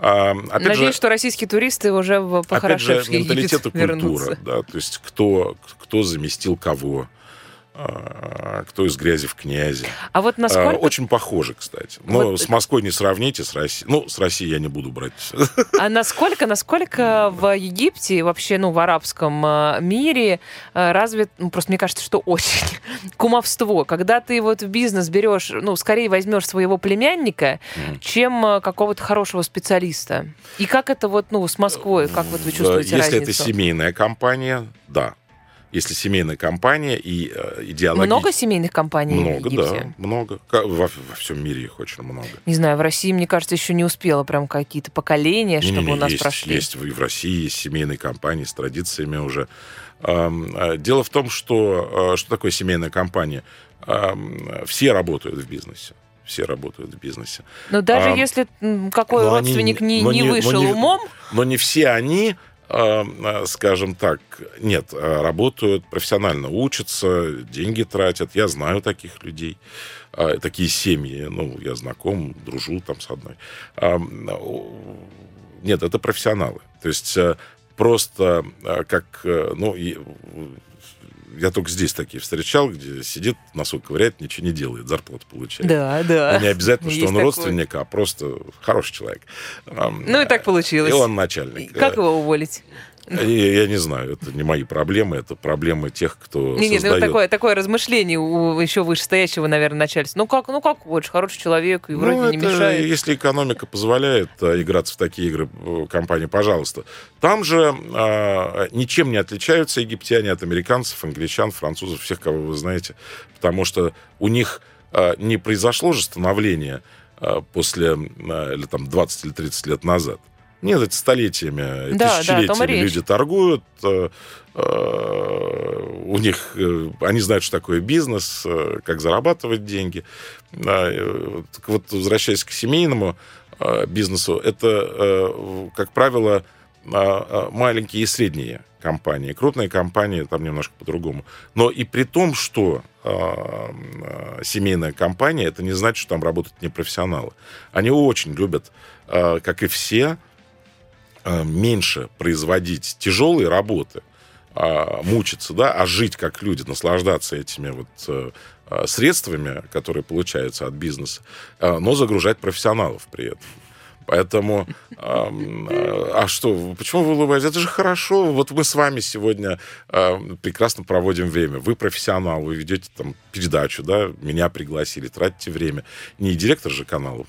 А, опять же- Надеюсь, что российские туристы уже в Опять же, менталитет и культура, да, то есть кто, кто заместил кого, а, кто из грязи в князи. А вот А, насколько... Очень похоже, кстати. Но Вот- с Москвой не сравните, с Россией. Ну, с Россией я не буду брать. А насколько, насколько в Египте, вообще, ну, в арабском э, мире э, развит, ну, просто мне кажется, что очень кумовство. Когда ты вот в бизнес берешь, ну, скорее возьмешь своего племянника, чем э, какого-то хорошего специалиста. И как это вот, ну, с Москвой, как вот вы чувствуете Если разницу? это семейная компания, да. Если семейная компания и э, идеологически... Много семейных компаний в Много, Египте? да, много. Во, во всем мире их очень много. Не знаю, в России, мне кажется, еще не успело прям какие-то поколения, чтобы Не-не-не, у нас есть, прошли. Есть в, и в России есть семейные компании с традициями уже. А, Дело в том, что а, что такое семейная компания? Все работают в бизнесе. Все работают в бизнесе. Но даже А, если какой но они родственник не- не, не не- но вышел не- умом, Но не все они, скажем так, нет, а, работают профессионально, учатся, деньги тратят. Я знаю таких людей. Такие семьи, ну, я знаком, дружу там с одной. Нет, это профессионалы. То есть э, просто э, как, э, ну, э, я только здесь такие встречал, где сидит, носок ковыряет, ничего не делает, зарплату получает. да, да. И не обязательно, что Есть он такое. родственник, а просто хороший человек. Ну и так получилось. И он начальник. Как его уволить? И я не знаю, это не мои проблемы, это проблемы тех, кто Не, нет, ну, создает. такое, такое размышление у еще вышестоящего, наверное, начальства. Ну как, ну как хочешь, хороший человек, и Ну, вроде не это мешает. Если экономика позволяет а, играться в такие игры э, компании, пожалуйста. Там же а, ничем не отличаются египтяне от американцев, англичан, французов, всех, кого вы знаете, потому что у них а, не произошло же становление а, после а, или, там, 20 или 30 лет назад. Нет, это столетиями, Да, да, тысячелетиями речь. люди торгуют, э, э, у них, э, они знают, что такое бизнес, как зарабатывать деньги. Да, так вот, возвращаясь к семейному бизнесу, это, как правило, э, э, маленькие и средние компании. Крупные компании там немножко по-другому. Но и при том, что семейная компания, это не значит, что там работают непрофессионалы. Они очень любят, как и все, меньше производить тяжелые работы, а, мучиться, да, а жить как люди, наслаждаться этими вот э, э, средствами, которые получаются от бизнеса, э, но загружать профессионалов при этом. Поэтому, эм, э, а что, почему вы улыбаетесь? Это же хорошо. Вот мы с вами сегодня э, прекрасно проводим время. Вы профессионал, вы ведете там передачу, да, меня пригласили, тратите время. Не директор же канала.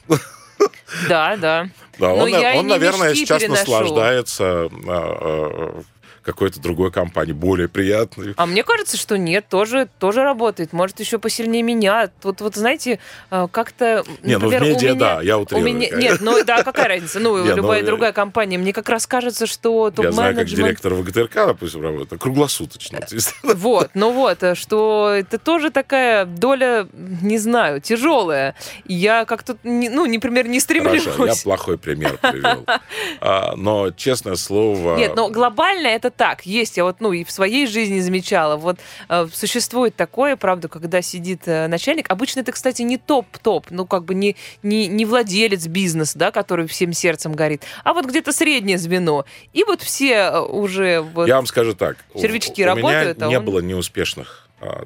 Да, да. Да, он, он наверное, сейчас переношу. наслаждается э, э, какой-то другой компании, более приятной. А мне кажется, что нет, тоже, тоже работает. Может, еще посильнее меня. Вот, вот знаете, э, как-то... Не, ну в медиа, меня- да, я У утрирую. меня, нет, ну да, какая разница? Ну, Не, ну, любая я- другая компания. Мне как раз кажется, что Я знаю, как топ-менеджмент... директор ВГТРК, допустим, работает, круглосуточно. То есть, Вот, ну вот, э, что это тоже такая доля, не знаю, тяжелая. Я как-то, ну, например, не стремлюсь. Хорошо, я плохой пример привел. А, Но, честное слово... Нет, но глобально это так. Есть, я вот, ну, и в своей жизни замечала. Вот э, существует такое, правда, когда сидит э, начальник. Обычно это, кстати, не топ-топ, ну, как бы не, не, не владелец бизнеса, да, который всем сердцем горит, а вот где-то среднее звено. И вот все э, уже вот... Я вам скажу так. у- червячки у работают, меня а не он- было неуспешных а,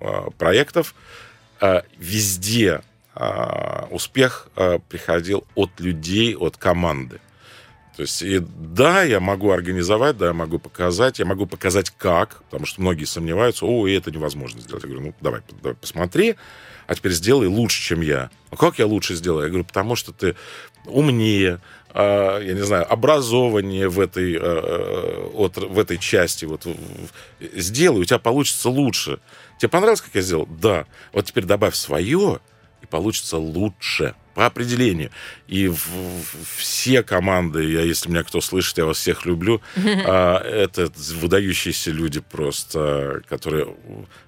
а, проектов. А, Везде а, успех а, приходил от людей, от команды. То есть, и да, я могу организовать, да, я могу показать, я могу показать как, потому что многие сомневаются, о, это невозможно сделать. Я говорю, ну, давай, давай посмотри, а теперь сделай лучше, чем я. Ну, как я лучше сделаю? Я говорю, потому что ты умнее, а, я не знаю, образованнее в этой, э, от, в этой части. Вот, сделай, у тебя получится лучше. Тебе понравилось, как я сделал? Да. Вот теперь добавь свое, и получится лучше по определению. И в- в- все команды, я, если меня кто слышит, я вас всех люблю, а, это выдающиеся люди просто, которые,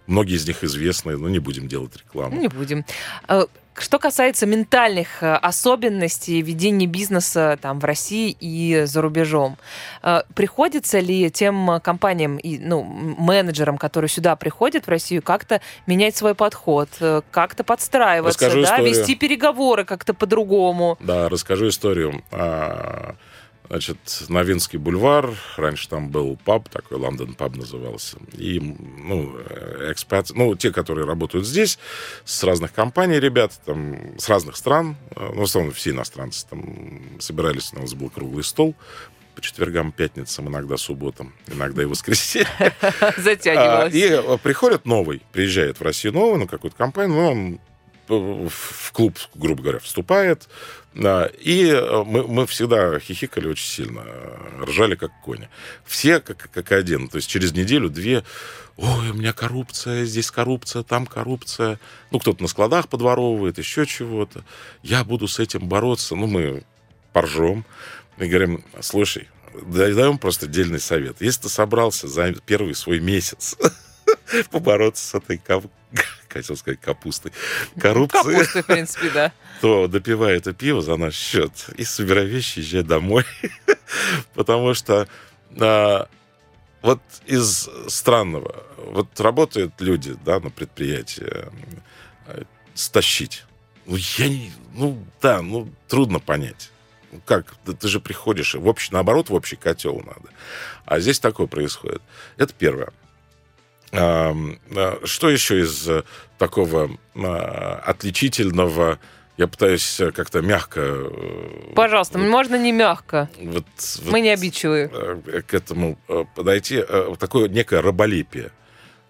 многие из них известны, но не будем делать рекламу. Ну, Не будем. Что касается ментальных э, особенностей ведения бизнеса там в России и за рубежом, э, приходится ли тем компаниям и ну, менеджерам, которые сюда приходят в Россию, как-то менять свой подход, э, как-то подстраиваться, Расскажу да, историю. вести переговоры как-то по-другому? Да, расскажу историю. А, Значит, Новинский бульвар, раньше там был паб, такой Лондон паб назывался. И, ну, э, экспат, ну, те, которые работают здесь, с разных компаний ребята, там, с разных стран, э, ну, в основном все иностранцы, там, собирались, у нас был круглый стол, по четвергам, пятницам, иногда субботам, иногда и воскресеньям. А, Затягивалось. И э, приходит новый, приезжает в Россию новый, ну, какую-то компанию, ну, он в клуб, грубо говоря, вступает. Да, И э, мы, мы всегда хихикали очень сильно, э, ржали как кони. Все как, как один. То есть через неделю-две ой, у меня коррупция, здесь коррупция, там коррупция. Ну, кто-то на складах подворовывает, еще чего-то. Я буду с этим бороться. Ну, мы поржем и говорим, слушай, дай- даем просто отдельный совет. Если ты собрался за первый свой месяц побороться с этой кап- хотел сказать капустой, коррупцией, Капуста, в принципе, да. то допивай это пиво за наш счет и собирай вещи, езжай домой. Потому что а, вот из странного, вот работают люди, да, на предприятии, э, стащить. Ну, я не, ну, да, ну, трудно понять. Ну, как? Да ты же приходишь, в общий, наоборот, в общий котел надо. А здесь такое происходит. Это первое. А, Что еще из э, такого а, отличительного? Я пытаюсь э, как-то мягко... э, Пожалуйста, можно не мягко. вот- вот, Мы не обидчивые. э, к этому э, подойти. э, Такое некое раболепие.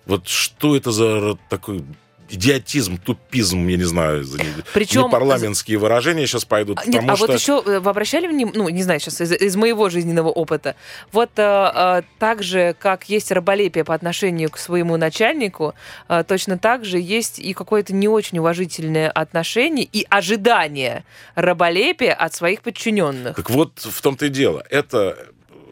Вот что это за такой идиотизм, тупизм, я не знаю, за не- Причем- парламентские выражения сейчас пойдут, А, Нет, потому а что... вот еще э, вы обращали внимание, ну, не знаю, сейчас из, из моего жизненного опыта, вот э, э, так же, как есть раболепие по отношению к своему начальнику, э, точно так же есть и какое-то не очень уважительное отношение и ожидание раболепия от своих подчиненных. Так вот, в том-то и дело. Это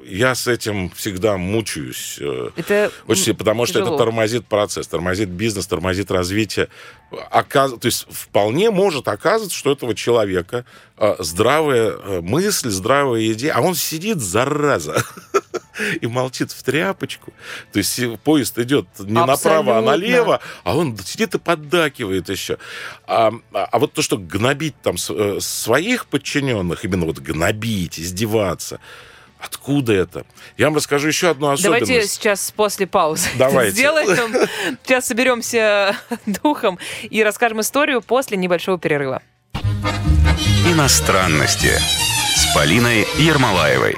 я с этим всегда мучаюсь. э, Это Очень потому что это тяжело. тормозит процесс, тормозит бизнес, тормозит развитие. Оказ... То есть вполне может оказываться, что этого человека э, здравая э, мысль, здравая идея, а он сидит, зараза, и молчит в тряпочку. То есть поезд идет не направо, а Абсолютно. налево, а он сидит и поддакивает еще. А, а- вот то, что гнобить там своих подчиненных, именно вот гнобить, издеваться, Откуда это? Я вам расскажу еще одну особенность. Давайте сейчас после паузы Давайте. сделаем. Сейчас соберемся духом и расскажем историю после небольшого перерыва. Иностранности Полиной Ермолаевой.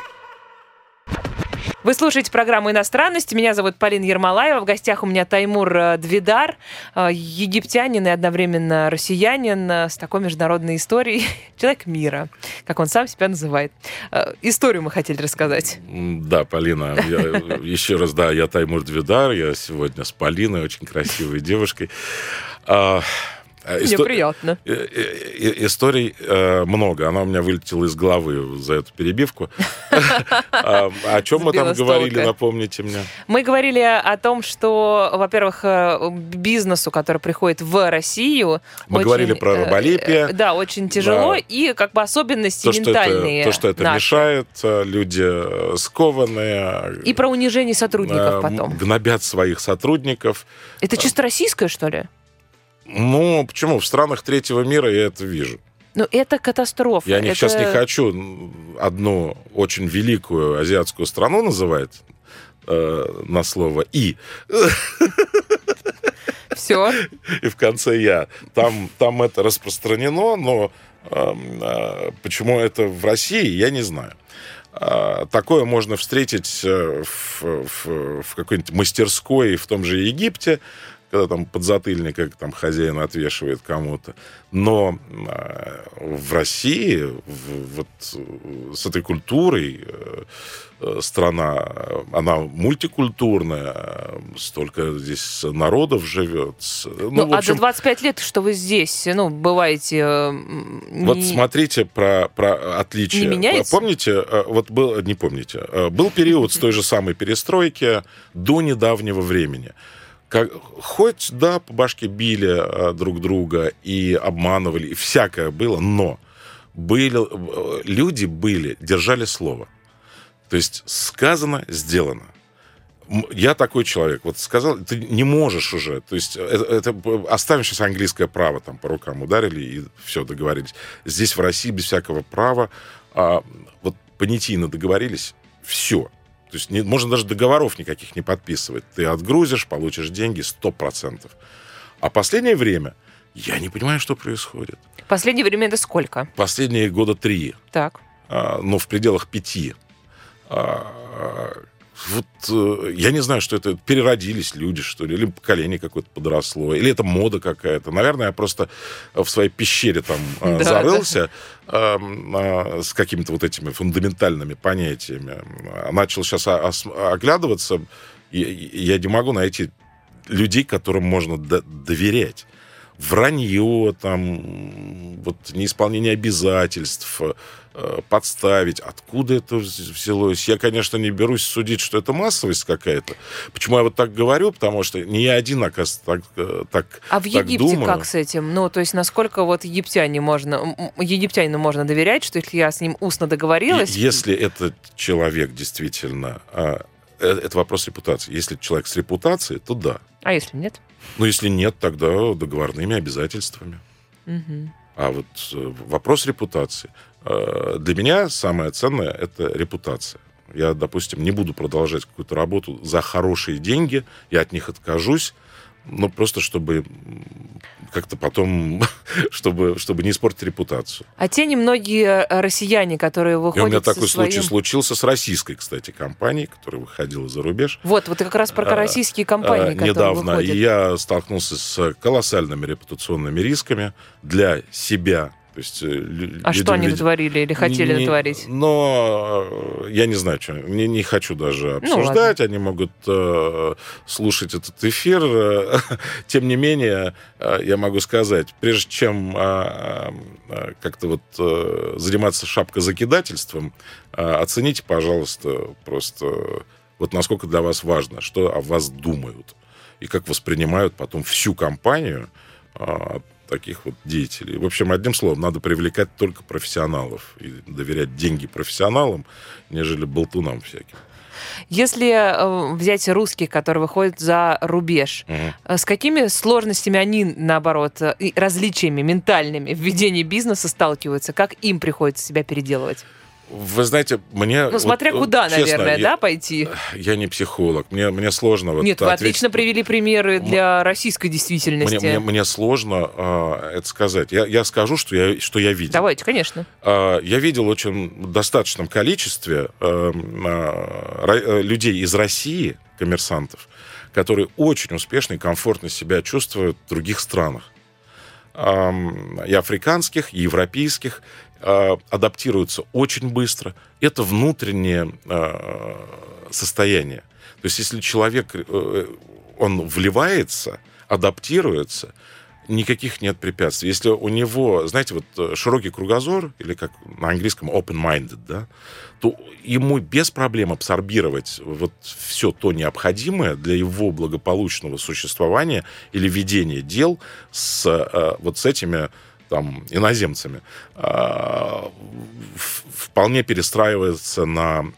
Вы слушаете программу «Иностранности». Меня зовут Полина Ермолаева. В гостях у меня Таймур э, Двидар, э, египтянин и одновременно россиянин э, с такой международной историей. Человек мира, как он сам себя называет. Историю мы хотели рассказать. Да, Полина, я, еще раз, да, я Таймур Двидар, я сегодня с Полиной, очень красивой девушкой. А, Мне Исто... приятно. Историй много. Она у меня вылетела из головы за эту перебивку. А, о чем мы там говорили, напомните мне? Мы говорили о том, что, во-первых, э, бизнесу, который приходит в Россию... Мы говорили про э, раболепие. Да, очень тяжело. И как бы особенности ментальные То, что это мешает, люди скованные. И про унижение сотрудников потом. Гнобят своих сотрудников. Это чисто российское, что ли? Ну, почему? В странах третьего мира я это вижу. Ну, это катастрофа. Я это... сейчас не хочу одну очень великую азиатскую страну называть э, на слово «и». Все. И в конце «я». Там, там это распространено, но э, э, почему это в России, я не знаю. Э, такое можно встретить э, в, в, в какой-нибудь мастерской в том же Египте, когда там подзатыльник, как там хозяин отвешивает кому-то. Но э, в России в, вот э, с этой культурой э, э, страна, она мультикультурная, столько здесь народов живет. Ну, ну общем, а за 25 лет, что вы здесь, ну, бываете... Э, вот смотрите про, про отличие. Не меняется? Помните, вот был, не помните, был период с той же самой перестройки до недавнего времени. Как, хоть, да, по башке били а, друг друга и обманывали, и всякое было, но были, э, люди были, держали слово. То есть сказано, сделано. Я такой человек. Вот сказал, ты не можешь уже. То есть это, это оставим сейчас английское право, там по рукам ударили и все, договорились. Здесь в России без всякого права а, вот понятийно договорились, все. То есть не, можно даже договоров никаких не подписывать. Ты отгрузишь, получишь деньги 100%. А последнее время я не понимаю, что происходит. Последнее время это сколько? Последние года три. Так. А, но в пределах пяти. А, вот э, я не знаю, что это переродились люди, что ли, или поколение какое-то подросло, или это мода какая-то. Наверное, я просто в своей пещере там э, зарылся э, с какими-то вот этими фундаментальными понятиями. Начал сейчас оглядываться, и я не могу найти людей, которым можно доверять вранье, там, вот, неисполнение обязательств, э, подставить. Откуда это взялось? Я, конечно, не берусь судить, что это массовость какая-то. Почему я вот так говорю? Потому что не я один, оказывается, так, э, так А в Египте думаю. как с этим? Ну, то есть, насколько вот египтяне можно, египтянину можно доверять, что если я с ним устно договорилась... Если этот человек действительно... Э, это вопрос репутации. Если человек с репутацией, то да. А если нет? Ну, если нет, тогда договорными обязательствами. Угу. А вот э, вопрос репутации. Э, для меня самое ценное – это репутация. Я, допустим, не буду продолжать какую-то работу за хорошие деньги, я от них откажусь, ну, просто чтобы как-то потом, чтобы, чтобы не испортить репутацию. А те немногие э, россияне, которые выходят И у меня такой своим... случай случился с российской, кстати, компанией, которая выходила за рубеж. Вот, вот как раз про а, российские компании, а, Недавно. Выходят. И я столкнулся с колоссальными репутационными рисками для себя, то есть, э, а что они люди... натворили или хотели не, натворить? Но э, я не знаю, что. Не, не хочу даже ну, обсуждать. Ну, они могут э, слушать этот эфир. Тем не менее, э, я могу сказать, прежде чем э, э, как-то вот э, заниматься шапкозакидательством, э, оцените, пожалуйста, просто вот насколько для вас важно, что о вас думают и как воспринимают потом всю компанию э, таких вот деятелей. В общем, одним словом, надо привлекать только профессионалов и доверять деньги профессионалам, нежели болтунам всяким. Если э, взять русских, которые выходят за рубеж, угу. с какими сложностями они, наоборот, э, и различиями ментальными в ведении бизнеса сталкиваются? Как им приходится себя переделывать? Вы знаете, мне... Ну, смотря вот, куда, честно, наверное, я, да, пойти? Я не психолог, мне, мне сложно вот Нет, вы ответить. отлично привели примеры для российской действительности. Мне, мне, мне сложно э, это сказать. Я, я скажу, что я, что я видел. Давайте, конечно. Э, я видел очень достаточном количестве э, э, людей из России, коммерсантов, которые очень успешно и комфортно себя чувствуют в других странах. И африканских, и европейских, адаптируются очень быстро. Это внутреннее э, состояние. То есть если человек, э, он вливается, адаптируется, никаких нет препятствий. Если у него, знаете, вот э, широкий кругозор, или как на английском open-minded, да, то ему без проблем абсорбировать вот все то необходимое для его благополучного существования или ведения дел с э, вот с этими там иноземцами а, вполне перестраивается на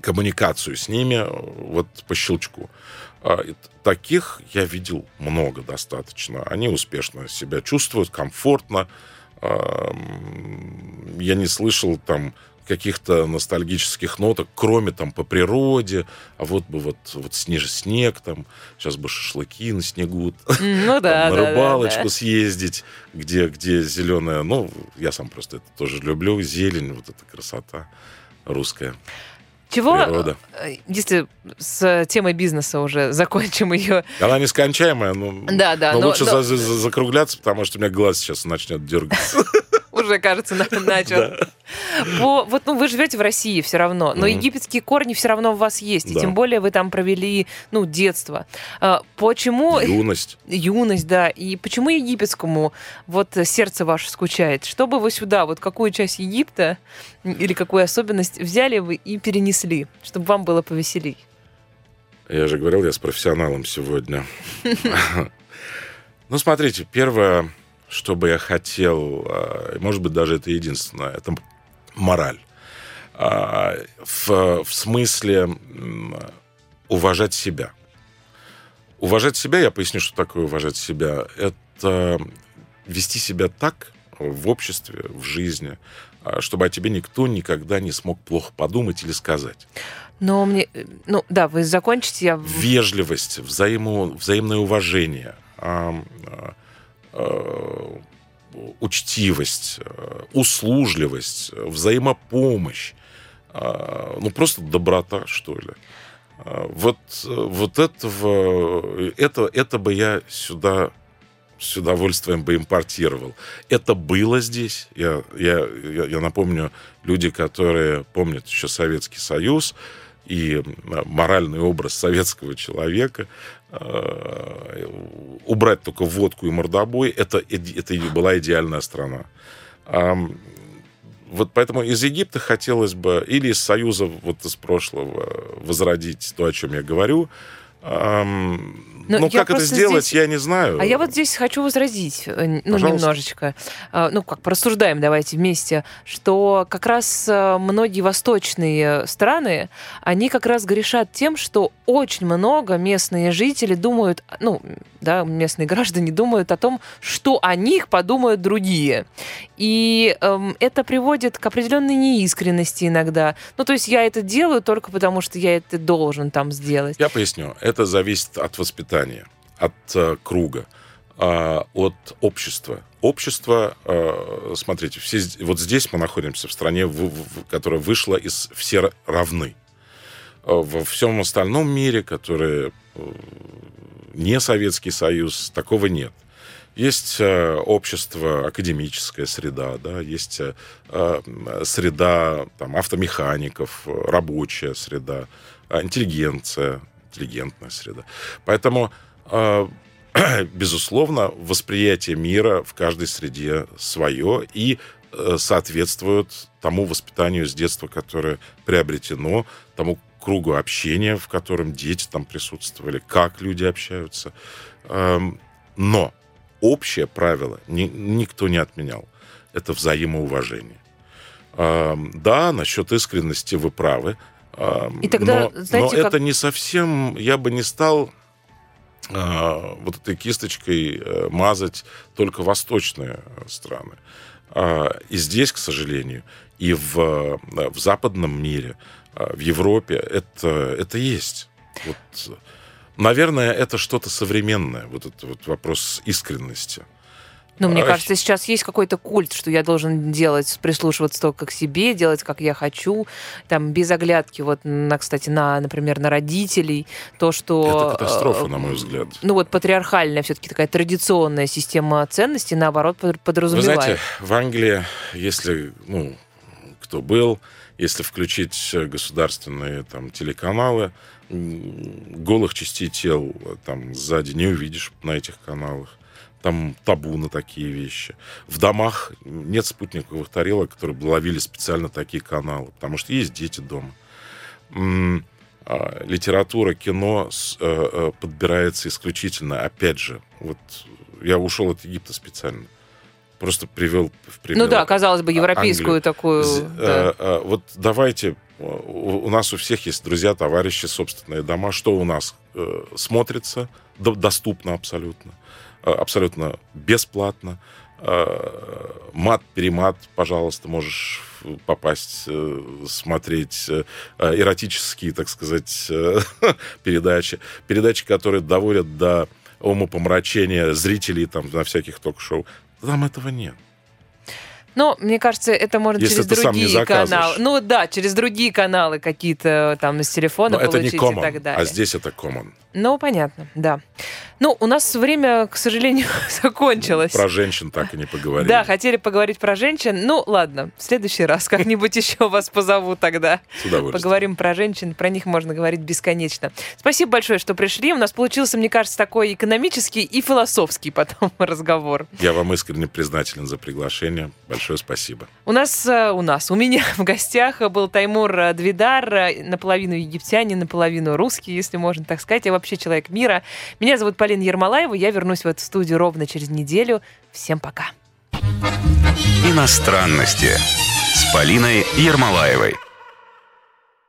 коммуникацию с ними вот по щелчку. А, Таких я видел много достаточно. Они успешно себя чувствуют, комфортно. Я не слышал там каких-то ностальгических ноток, кроме там по природе, а вот бы вот, вот снеж, снег там, сейчас бы шашлыки на снегу, Ну да, на да, рыбалочку да. съездить, где, где зеленая, ну, я сам просто это тоже люблю, зелень, вот эта красота русская. Чего, природа. э, если с темой бизнеса уже закончим ее, Она нескончаемая, ну, Да, да, но но- лучше но- за- за- закругляться, потому что у меня глаз сейчас начнет дергаться. уже, кажется, на- начал. По- вот, ну, вы живете в России все равно, но египетские корни все равно у вас есть. И тем более вы там провели, ну, детство. А, Почему... Юность. Юность, да. И почему египетскому вот сердце ваше скучает? Что бы вы сюда, вот какую часть Египта или какую особенность взяли вы и перенесли, чтобы вам было повеселей? Я же говорил, я с профессионалом сегодня. Ну, смотрите, первое, что бы я хотел, а, может быть, даже это единственное, это мораль. А, В, в смысле уважать себя. Уважать себя, я поясню, что такое уважать себя. Это вести себя так в обществе, в жизни, а, чтобы о тебе никто никогда не смог плохо подумать или сказать. Но мне... Ну, да, вы закончите, я... Вежливость, взаимо, взаимное уважение, учтивость, а, услужливость, взаимопомощь, а, ну просто доброта, что ли. Вот, вот этого, это, это бы я сюда с удовольствием бы импортировал. Это было здесь. Я, я, я, я напомню, люди, которые помнят еще Советский Союз и моральный образ советского человека, э, убрать только водку и мордобой, это, это была идеальная страна. Вот поэтому из Египта хотелось бы, или из Союза вот из прошлого, возродить то, о чем я говорю. Ам, Но ну, я как это сделать, здесь- я не знаю. А я вот здесь хочу возразить, э, ну, Пожалуйста. немножечко. А, Ну, как, порассуждаем давайте вместе, что как раз э, многие восточные страны, они как раз грешат тем, что очень много местные жители думают, ну, да, местные граждане думают о том, что о них подумают другие. И эм, это приводит к определенной неискренности иногда. Ну, то есть я это делаю только потому, что я это должен там сделать. Я поясню. Это зависит от воспитания, от э, круга, а, от общества. Общество, э, смотрите, все, вот здесь мы находимся в стране, в- в- которая вышла из «все ра- равны». Э, Во всем остальном мире, который э, не Советский Союз, такого нет. Есть э, общество, академическая среда, да, есть э, э, среда там, автомехаников, рабочая среда, интеллигенция, интеллигентная среда. Поэтому, безусловно, восприятие мира в каждой среде свое и соответствует тому воспитанию с детства, которое приобретено, тому кругу общения, в котором дети там присутствовали, как люди общаются. Эм, Но общее правило ни- никто не отменял. Это взаимоуважение. Эм, Да, насчет искренности вы правы. Эм, И тогда, но, знаете, но как- это не совсем... Я бы не стал а, вот этой кисточкой э, мазать только восточные страны. А, И здесь, к сожалению, и в, в западном мире, а, в Европе это, это есть. Вот, наверное, это что-то современное, вот этот вот вопрос искренности. Ну, мне А, кажется, сейчас есть какой-то культ, что я должен делать, прислушиваться только к себе, делать, как я хочу, там, без оглядки, вот, на, кстати, на, например, на родителей, то, что... Это катастрофа, э, на мой взгляд. Ну, вот патриархальная все-таки такая традиционная система ценностей, наоборот, под- Вы подразумевает. знаете, в Англии, если, ну, кто был, если включить государственные там телеканалы, голых частей тел э, там сзади не увидишь на этих каналах. Там табу на такие вещи. В домах нет спутниковых тарелок, которые бы ловили специально такие каналы, потому что есть дети дома. А, Литература, кино э, э, подбирается исключительно, опять же, вот я ушел от Египта специально. Просто привел в пример. ну да, казалось бы, европейскую Англию. такую... З- да. э, э, Вот давайте, э, у у нас у всех есть друзья, товарищи, собственные дома. Что у нас э, смотрится, до- доступно абсолютно, э, абсолютно бесплатно. Э, Мат, перемат, пожалуйста, можешь попасть, э, смотреть э, эротические, так сказать, э, передачи. Передачи, которые доводят до умопомрачения зрителей там на всяких ток-шоу. Там этого нет. Ну, мне кажется, это можно Если через другие каналы. Ну да, через другие каналы какие-то там с телефона Но это не получить и common, так далее. а здесь это common. Ну, понятно, да. Ну, у нас время, к сожалению, закончилось. Про женщин так и не поговорили. Да, хотели поговорить про женщин. Ну, ладно, в следующий раз как-нибудь еще вас позову тогда. С удовольствием. Поговорим про женщин, про них можно говорить бесконечно. Спасибо большое, что пришли. У нас получился, мне кажется, такой экономический и философский потом разговор. Я вам искренне признателен за приглашение. Большое спасибо. У нас, э, у нас, у меня в гостях был Таймур э, Двидар, э, наполовину египтянин, наполовину русский, если можно так сказать. Я вообще человек мира. Меня зовут Полина Ермолаева. Я вернусь в эту студию ровно через неделю. Всем пока. Иностранности с Полиной Ермолаевой.